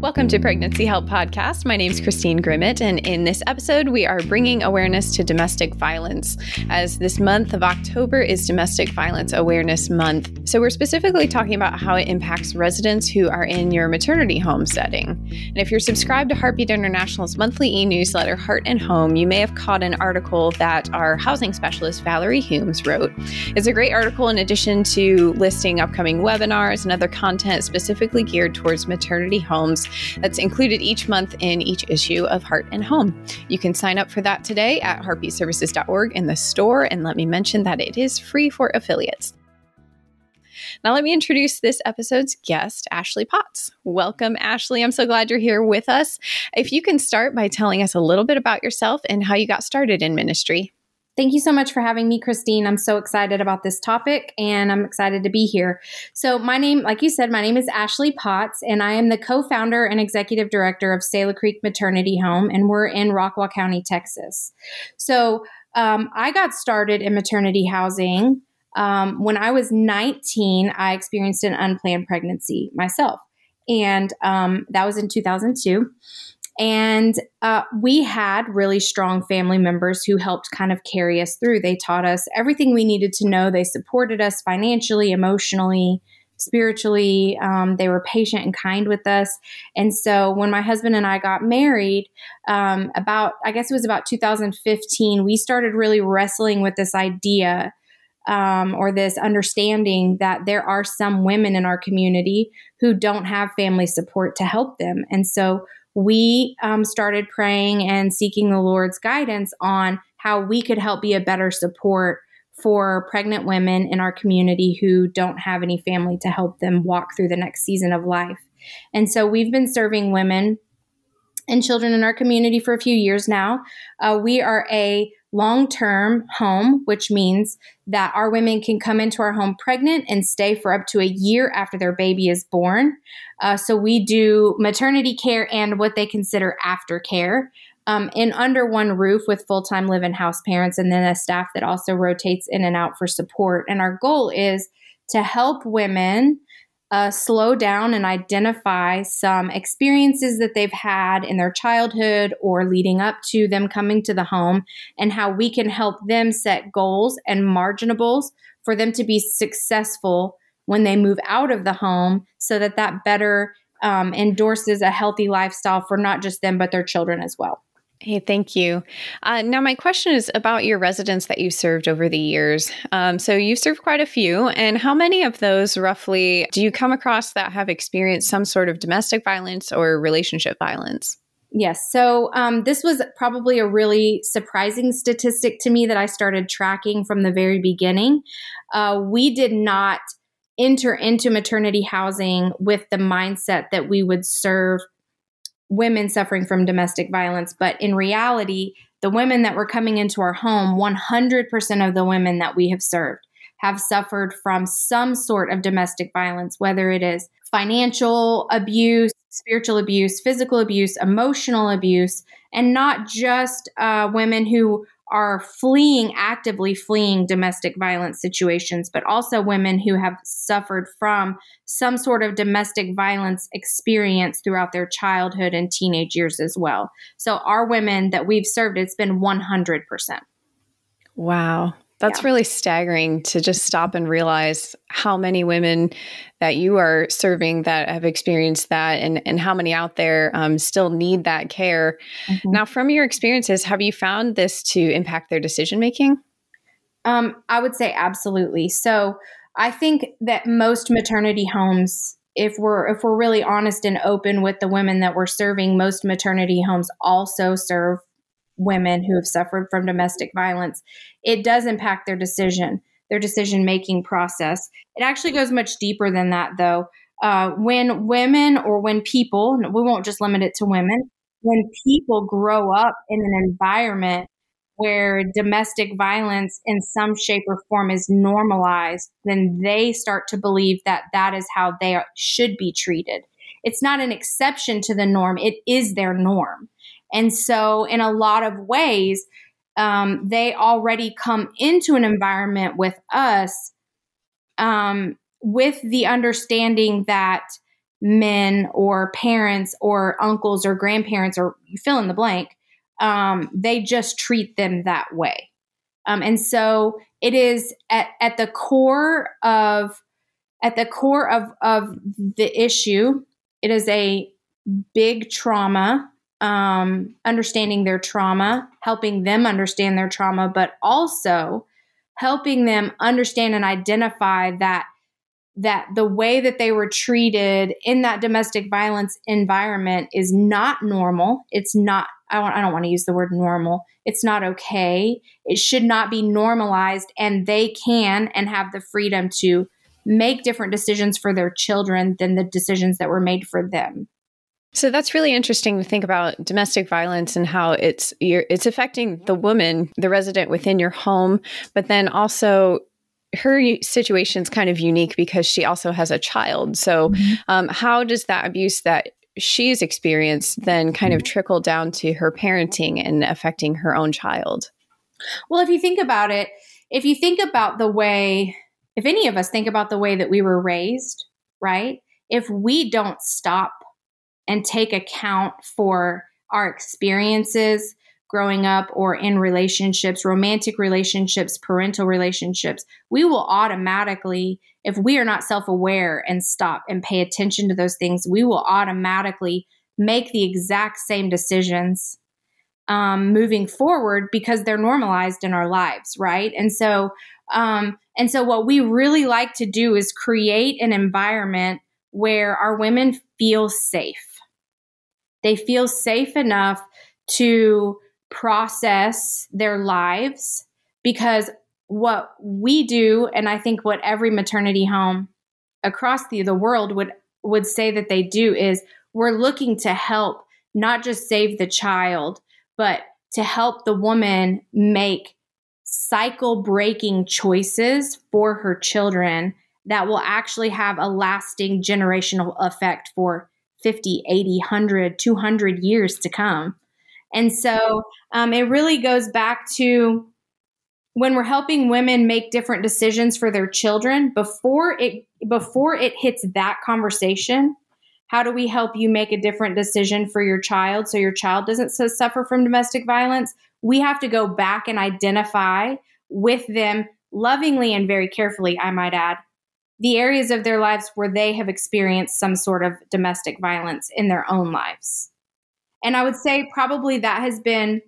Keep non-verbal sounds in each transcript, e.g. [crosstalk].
Welcome to Pregnancy Help Podcast. My name is Christine Grimmett, and in this episode, we are bringing awareness to domestic violence, as this month of October is Domestic Violence Awareness Month. So, we're specifically talking about how it impacts residents who are in your maternity home setting. And if you're subscribed to Heartbeat International's monthly e newsletter, Heart and Home, you may have caught an article that our housing specialist, Valerie Humes, wrote. It's a great article in addition to listing upcoming webinars and other content specifically geared towards maternity homes that's included each month in each issue of Heart and Home. You can sign up for that today at heartbeatservices.org in the store, and let me mention that it is free for affiliates. Now, let me introduce this episode's guest, Ashley Potts. Welcome, Ashley. I'm so glad you're here with us. If you can start by telling us a little bit about yourself and how you got started in ministry. Thank you so much for having me, Christine. I'm so excited about this topic and I'm excited to be here. So, my name, like you said, my name is Ashley Potts, and I am the co founder and executive director of Selah Creek Maternity Home, and we're in Rockwall County, Texas. So, um, I got started in maternity housing. Um, when I was 19, I experienced an unplanned pregnancy myself, and um, that was in 2002. And uh, we had really strong family members who helped kind of carry us through. They taught us everything we needed to know. They supported us financially, emotionally, spiritually. Um, they were patient and kind with us. And so when my husband and I got married, um, about, I guess it was about 2015, we started really wrestling with this idea. Um, or this understanding that there are some women in our community who don't have family support to help them. And so we um, started praying and seeking the Lord's guidance on how we could help be a better support for pregnant women in our community who don't have any family to help them walk through the next season of life. And so we've been serving women and children in our community for a few years now. Uh, we are a long term home, which means that our women can come into our home pregnant and stay for up to a year after their baby is born. Uh, so we do maternity care and what they consider aftercare. Um, in under one roof with full time live in house parents, and then a staff that also rotates in and out for support. And our goal is to help women uh, slow down and identify some experiences that they've had in their childhood or leading up to them coming to the home, and how we can help them set goals and marginables for them to be successful when they move out of the home so that that better um, endorses a healthy lifestyle for not just them, but their children as well. Hey, thank you. Uh, now, my question is about your residents that you served over the years. Um, so, you've served quite a few, and how many of those roughly do you come across that have experienced some sort of domestic violence or relationship violence? Yes. So, um, this was probably a really surprising statistic to me that I started tracking from the very beginning. Uh, we did not enter into maternity housing with the mindset that we would serve women suffering from domestic violence. But in reality, the women that were coming into our home, 100% of the women that we have served have suffered from some sort of domestic violence, whether it is financial abuse, spiritual abuse, physical abuse, emotional abuse, and not just uh, women who are fleeing, actively fleeing domestic violence situations, but also women who have suffered from some sort of domestic violence experience throughout their childhood and teenage years as well. So, our women that we've served, it's been 100%. Wow. That's yeah. really staggering to just stop and realize how many women that you are serving that have experienced that and, and how many out there um, still need that care. Mm-hmm. Now, from your experiences, have you found this to impact their decision making? Um, I would say absolutely. So I think that most maternity homes if we're if we're really honest and open with the women that we're serving most maternity homes also serve women who have suffered from domestic violence, it does impact their decision, their decision making process. It actually goes much deeper than that, though. Uh, when women or when people, we won't just limit it to women, when people grow up in an environment where domestic violence in some shape or form is normalized, then they start to believe that that is how they are, should be treated. It's not an exception to the norm, it is their norm. And so, in a lot of ways, um, they already come into an environment with us um, with the understanding that men or parents or uncles or grandparents or fill in the blank, um, they just treat them that way. Um, and so it is at, at the core of at the core of, of the issue, it is a big trauma, um, understanding their trauma, helping them understand their trauma, but also helping them understand and identify that that the way that they were treated in that domestic violence environment is not normal. It's not, I, want, I don't want to use the word normal. It's not okay. It should not be normalized. And they can and have the freedom to make different decisions for their children than the decisions that were made for them. So that's really interesting to think about domestic violence and how it's it's affecting the woman, the resident within your home, but then also her situation is kind of unique because she also has a child. So, mm-hmm. um, how does that abuse that she's experienced then kind of trickle down to her parenting and affecting her own child? Well, if you think about it, if you think about the way, if any of us think about the way that we were raised, right? If we don't stop and take account for our experiences, growing up or in relationships, romantic relationships, parental relationships, we will automatically, if we are not self aware and stop and pay attention to those things, we will automatically make the exact same decisions um, moving forward because they're normalized in our lives, right? And so, um, and so what we really like to do is create an environment where our women feel safe. They feel safe enough to process their lives because what we do and i think what every maternity home across the, the world would would say that they do is we're looking to help not just save the child but to help the woman make cycle breaking choices for her children that will actually have a lasting generational effect for 50 80 100 200 years to come. And so um, it really goes back to when we're helping women make different decisions for their children before it before it hits that conversation how do we help you make a different decision for your child so your child doesn't suffer from domestic violence? We have to go back and identify with them lovingly and very carefully i might add the areas of their lives where they have experienced some sort of domestic violence in their own lives and I would say probably that has been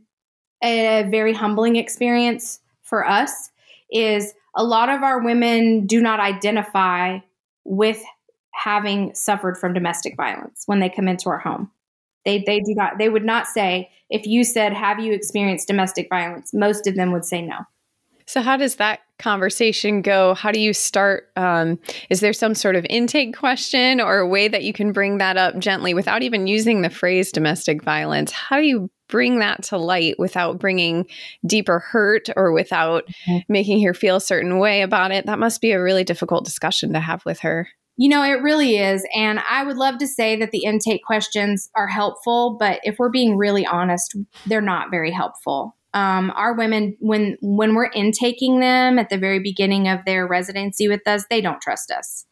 a very humbling experience for us is a lot of our women do not identify with having suffered from domestic violence when they come into our home. They they do not they would not say if you said have you experienced domestic violence most of them would say no. So, how does that conversation go? How do you start? Um, is there some sort of intake question or a way that you can bring that up gently without even using the phrase domestic violence? How do you bring that to light without bringing deeper hurt or without mm-hmm. making her feel a certain way about it? That must be a really difficult discussion to have with her. You know, it really is. And I would love to say that the intake questions are helpful, but if we're being really honest, they're not very helpful um, our women when when we're intaking them at the very beginning of their residency with us they don't trust us.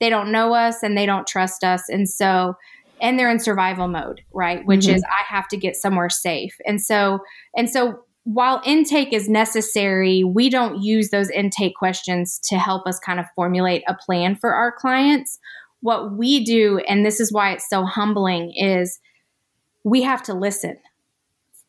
They don't know us and they don't trust us. And so and they're in survival mode right? Which mm-hmm. is i have to get somewhere safe. And so and so while intake is necessary we don't use those intake questions to help us kind of formulate a plan for our clients. What we do and this is why it's so humbling is we have to listen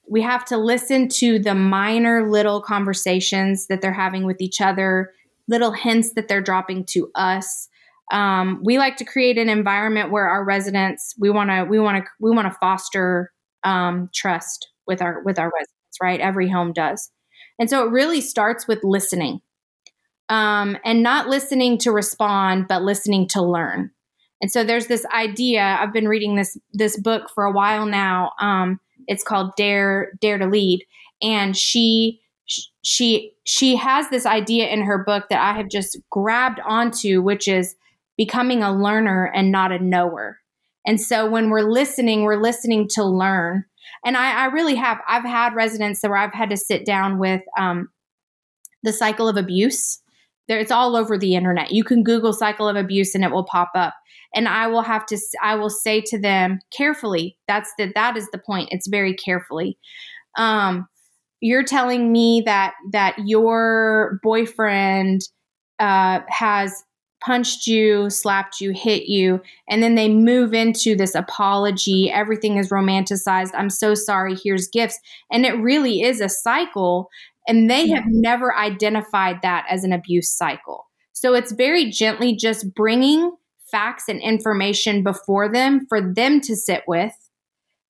we have to listen to the minor little conversations that they're having with each other, little hints that they're dropping to us. Um, we like to create an environment where our residents we want to we want to we want to foster um, trust with our with our residents. Right, every home does, and so it really starts with listening, um, and not listening to respond, but listening to learn. And so there's this idea. I've been reading this this book for a while now. Um, it's called Dare Dare to Lead, and she she she has this idea in her book that I have just grabbed onto, which is becoming a learner and not a knower. And so when we're listening, we're listening to learn. And I, I really have. I've had residents where I've had to sit down with um, the cycle of abuse There, it's all over the internet. You can Google cycle of abuse and it will pop up. And I will have to, I will say to them carefully. That's the that is the point. It's very carefully. Um, you're telling me that that your boyfriend uh, has punched you, slapped you, hit you, and then they move into this apology. Everything is romanticized. I'm so sorry. Here's gifts. And it really is a cycle. And they hmm. have never identified that as an abuse cycle. So it's very gently just bringing facts and information before them for them to sit with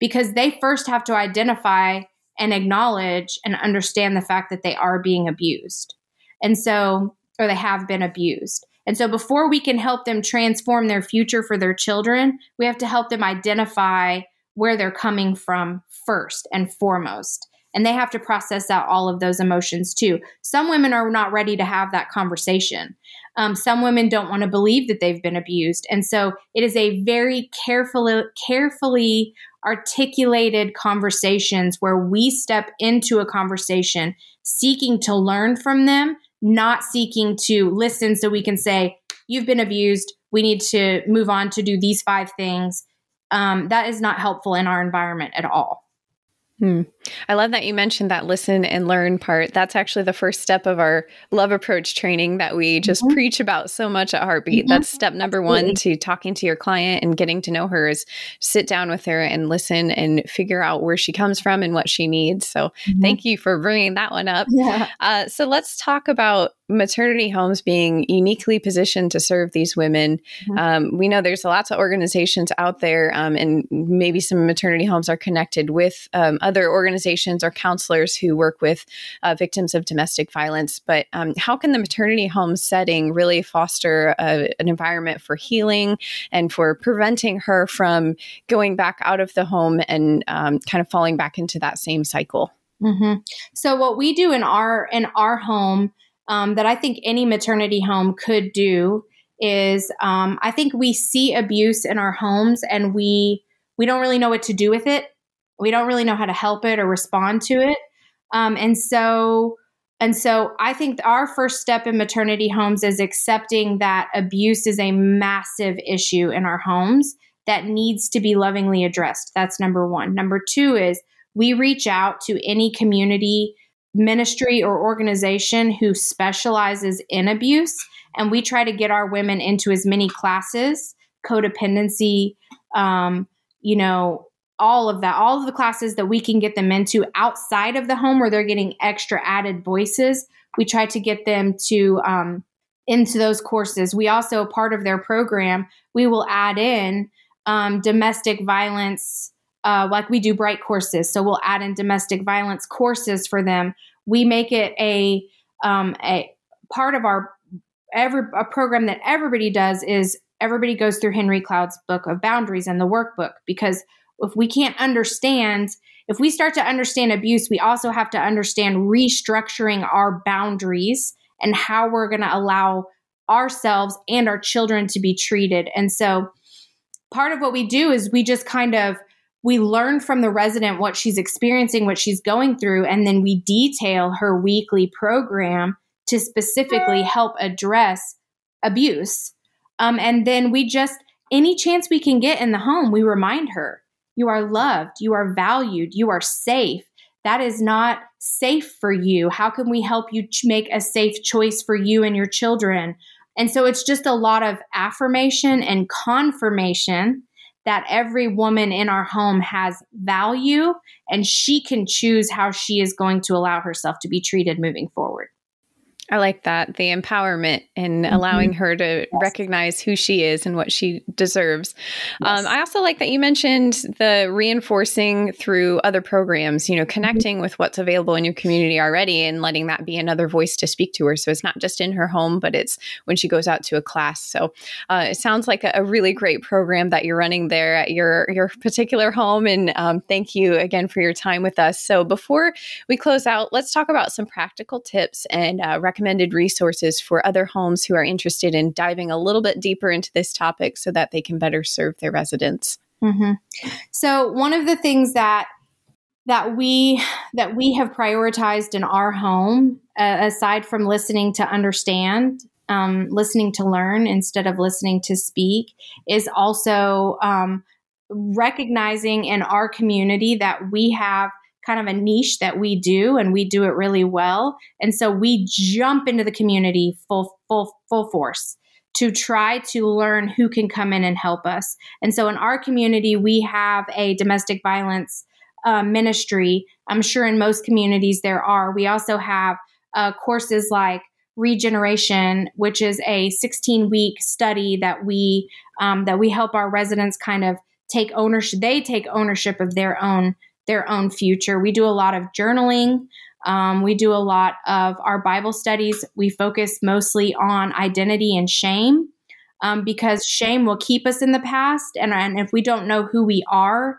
because they first have to identify and acknowledge and understand the fact that they are being abused. And so, or they have been abused. And so, before we can help them transform their future for their children, we have to help them identify where they're coming from first and foremost. And they have to process out all of those emotions too. Some women are not ready to have that conversation. Um, some women don't want to believe that they've been abused. And so it is a very carefully, carefully articulated conversations where we step into a conversation seeking to learn from them not seeking to listen so we can say, you've been abused. We need to move on to do these five things. Um, that is not helpful in our environment at all. Hmm. I love that you mentioned that listen and learn part. That's actually the first step of our love approach training that we just mm-hmm. preach about so much at Heartbeat. Mm-hmm. That's step number Absolutely. one to talking to your client and getting to know her is sit down with her and listen and figure out where she comes from and what she needs. So mm-hmm. thank you for bringing that one up. Yeah. Uh, so let's talk about maternity homes being uniquely positioned to serve these women. Mm-hmm. Um, we know there's lots of organizations out there, um, and maybe some maternity homes are connected with um, other organizations or counselors who work with uh, victims of domestic violence. But um, how can the maternity home setting really foster a, an environment for healing and for preventing her from going back out of the home and um, kind of falling back into that same cycle? Mm-hmm. So what we do in our in our home um, that I think any maternity home could do is um, I think we see abuse in our homes and we we don't really know what to do with it. We don't really know how to help it or respond to it. Um, and so and so I think our first step in maternity homes is accepting that abuse is a massive issue in our homes that needs to be lovingly addressed. That's number one. Number two is we reach out to any community ministry or organization who specializes in abuse. And we try to get our women into as many classes, codependency, um, you know, all of that, all of the classes that we can get them into outside of the home where they're getting extra added voices. We try to get them to um, into those courses. We also, part of their program, we will add in um, domestic violence uh, like we do bright courses. So we'll add in domestic violence courses for them. We make it a um, a part of our every a program that everybody does is everybody goes through henry cloud's book of boundaries and the workbook because if we can't understand if we start to understand abuse we also have to understand restructuring our boundaries and how we're going to allow ourselves and our children to be treated. And so part of what we do is we just kind of we learn from the resident what she's experiencing, what she's going through, and then we detail her weekly program to specifically help address abuse. Um, and then we just, any chance we can get in the home, we remind her you are loved, you are valued, you are safe. That is not safe for you. How can we help you make a safe choice for you and your children? And so it's just a lot of affirmation and confirmation that every woman in our home has value and she can choose how she is going to allow herself to be treated moving forward. I like that the empowerment and mm-hmm. allowing her to yes. recognize who she is and what she deserves. Yes. Um, I also like that you mentioned the reinforcing through other programs, you know, mm-hmm. connecting mm-hmm. with what's available in your community already and letting that be another voice to speak to her. So it's not just in her home, but it's when she goes out to a class. So uh, it sounds like a, a, really great program that you're running there at your your particular home. And um, thank you again for your time with us. So before we close out, let's talk about some practical tips and uh, recommended resources for other homes who are interested in diving a little bit deeper into this topic so that they can better serve their residents? Mm-hmm. So, one of the things that that we that we have prioritized in our home uh, aside from listening to understand um, listening to learn instead of listening to speak is also um, recognizing in our community that we have kind of a niche that we do and we do it really well. And so we jump into the community full full full force to try to learn who can come in and help us. And so in our community we have a domestic violence uh, ministry. I'm sure in most communities there are. We also have uh, courses like regeneration which is a 16 week study that we um, that we help our residents kind of take ownership they take ownership of their own their own future. We do a lot of journaling. Um, we do a lot of our bible studies. We focus mostly on identity and shame um, because shame will keep us in the past and, and if we don't know who we are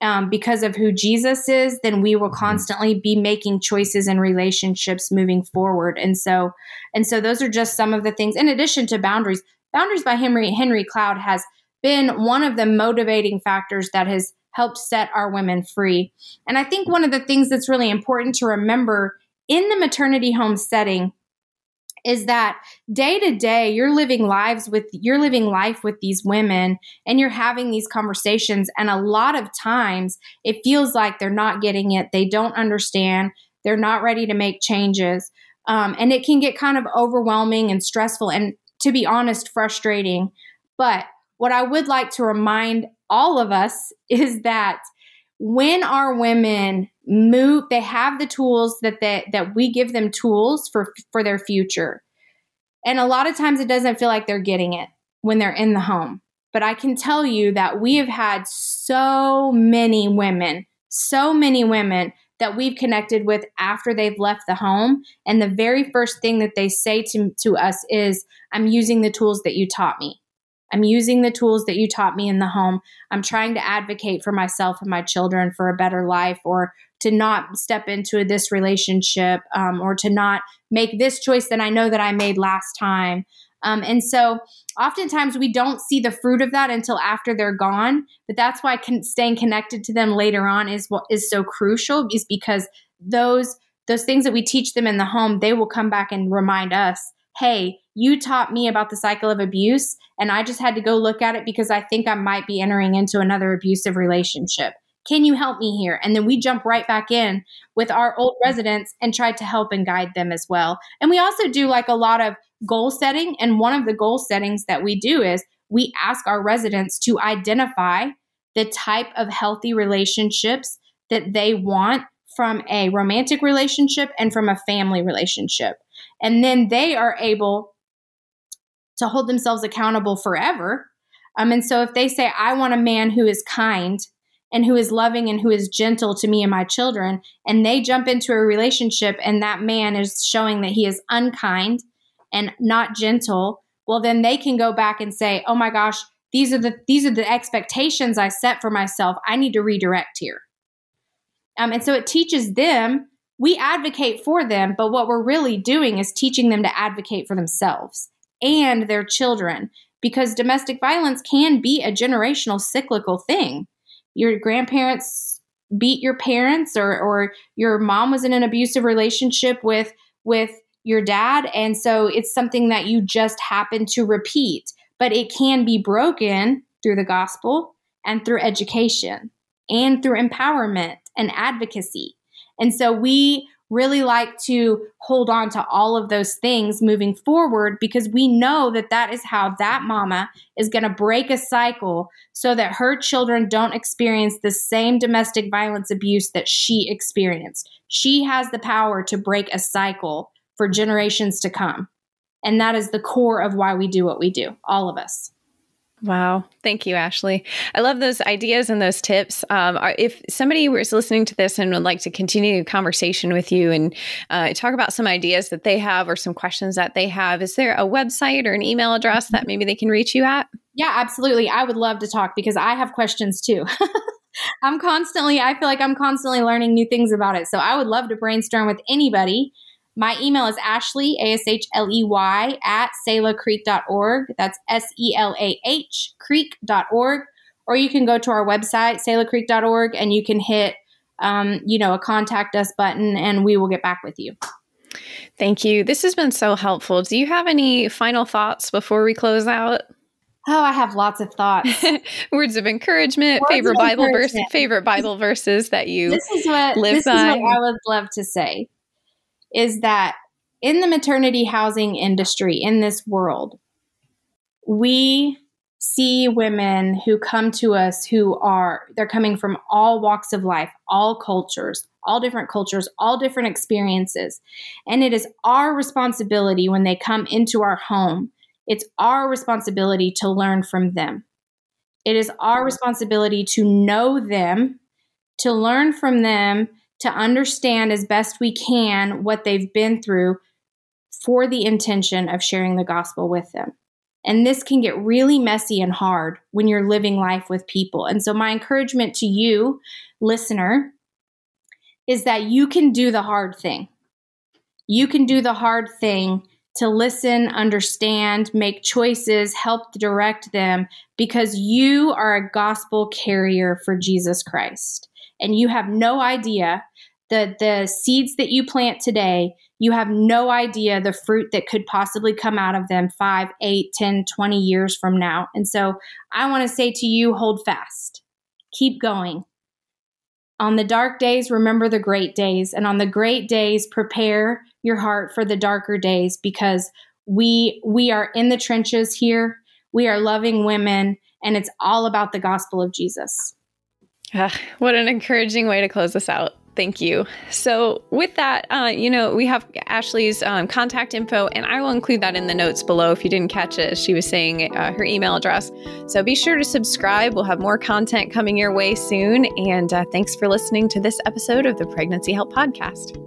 um, because of who jesus is then we will mm-hmm. constantly be making choices and relationships moving forward. And so and so those are just some of the things. In addition to boundaries boundaries by henry henry cloud has been one of the motivating factors that has helped set our women free. And I think one of the things that's really important to remember in the maternity home setting is that day to day you're living lives with you're living life with these women and you're having these conversations. And a lot of times it feels like they're not getting it. They don't understand. They're not ready to make changes. Um, and it can get kind of overwhelming and stressful and to be honest frustrating. But what I would like to remind all of us is that when our women move, they have the tools that they, that we give them tools for for their future. And a lot of times it doesn't feel like they're getting it when they're in the home. But I can tell you that we have had so many women, so many women that we've connected with after they've left the home. And the very first thing that they say to, to us is, I'm using the tools that you taught me. I'm using the tools that you taught me in the home. I'm trying to advocate for myself and my children for a better life or to not step into this relationship um, or to not make this choice that I know that I made last time. Um, and so oftentimes we don't see the fruit of that until after they're gone. But that's why con- staying connected to them later on is what is so crucial is because those those things that we teach them in the home, they will come back and remind us, hey, you taught me about the cycle of abuse and I just had to go look at it because I think I might be entering into another abusive relationship. Can you help me here? And then we jump right back in with our old residents and try to help and guide them as well. And we also do like a lot of goal setting. And one of the goal settings that we do is we ask our residents to identify the type of healthy relationships that they want from a romantic relationship and from a family relationship. And then they are able to hold themselves accountable forever. Um, and so if they say, I want a man who is kind and who is loving and who is gentle to me and my children, and they jump into a relationship and that man is showing that he is unkind and not gentle, well, then they can go back and say, oh my gosh, these are the these are the expectations I set for myself. I need to redirect here. Um, and so it teaches them. We advocate for them, but what we're really doing is teaching them to advocate for themselves and their children because domestic violence can be a generational cyclical thing. Your grandparents beat your parents or or your mom was in an abusive relationship with with your dad and so it's something that you just happen to repeat, but it can be broken through the gospel and through education and through empowerment and advocacy. And so we really like to hold on to all of those things moving forward because we know that that is how that mama is going to break a cycle so that her children don't experience the same domestic violence abuse that she experienced. She has the power to break a cycle for generations to come. And that is the core of why we do what we do, all of us. Wow. Thank you, Ashley. I love those ideas and those tips. Um, if somebody was listening to this and would like to continue a conversation with you and uh, talk about some ideas that they have or some questions that they have, is there a website or an email address that maybe they can reach you at? Yeah, absolutely. I would love to talk because I have questions too. [laughs] I'm constantly, I feel like I'm constantly learning new things about it. So I would love to brainstorm with anybody. My email is Ashley, A S H L E Y, at selahcreek.org. That's S E L A H creek.org. Or you can go to our website, selahcreek.org, and you can hit um, you know, a contact us button and we will get back with you. Thank you. This has been so helpful. Do you have any final thoughts before we close out? Oh, I have lots of thoughts. [laughs] Words of encouragement, Words favorite of Bible verse, favorite Bible verses that you this is what, live this by. Is what I would love to say is that in the maternity housing industry in this world, we see women who come to us who are they're coming from all walks of life, all cultures, all different cultures, all different experiences. And it is our responsibility when they come into our home it's our responsibility to learn from them. It is our responsibility to know them, to learn from them, to understand as best we can what they've been through for the intention of sharing the gospel with them. And this can get really messy and hard when you're living life with people. And so, my encouragement to you, listener, is that you can do the hard thing. You can do the hard thing to listen, understand, make choices, help direct them because you are a gospel carrier for Jesus Christ. And you have no idea that the seeds that you plant today, you have no idea the fruit that could possibly come out of them five, eight, ten, twenty years from now. And so I want to say to you, hold fast, keep going. On the dark days, remember the great days. And on the great days, prepare your heart for the darker days because we we are in the trenches here. We are loving women and it's all about the gospel of Jesus. Uh, what an encouraging way to close this out. Thank you. So, with that, uh, you know, we have Ashley's um, contact info, and I will include that in the notes below if you didn't catch it. She was saying uh, her email address. So, be sure to subscribe. We'll have more content coming your way soon. And uh, thanks for listening to this episode of the Pregnancy Help Podcast.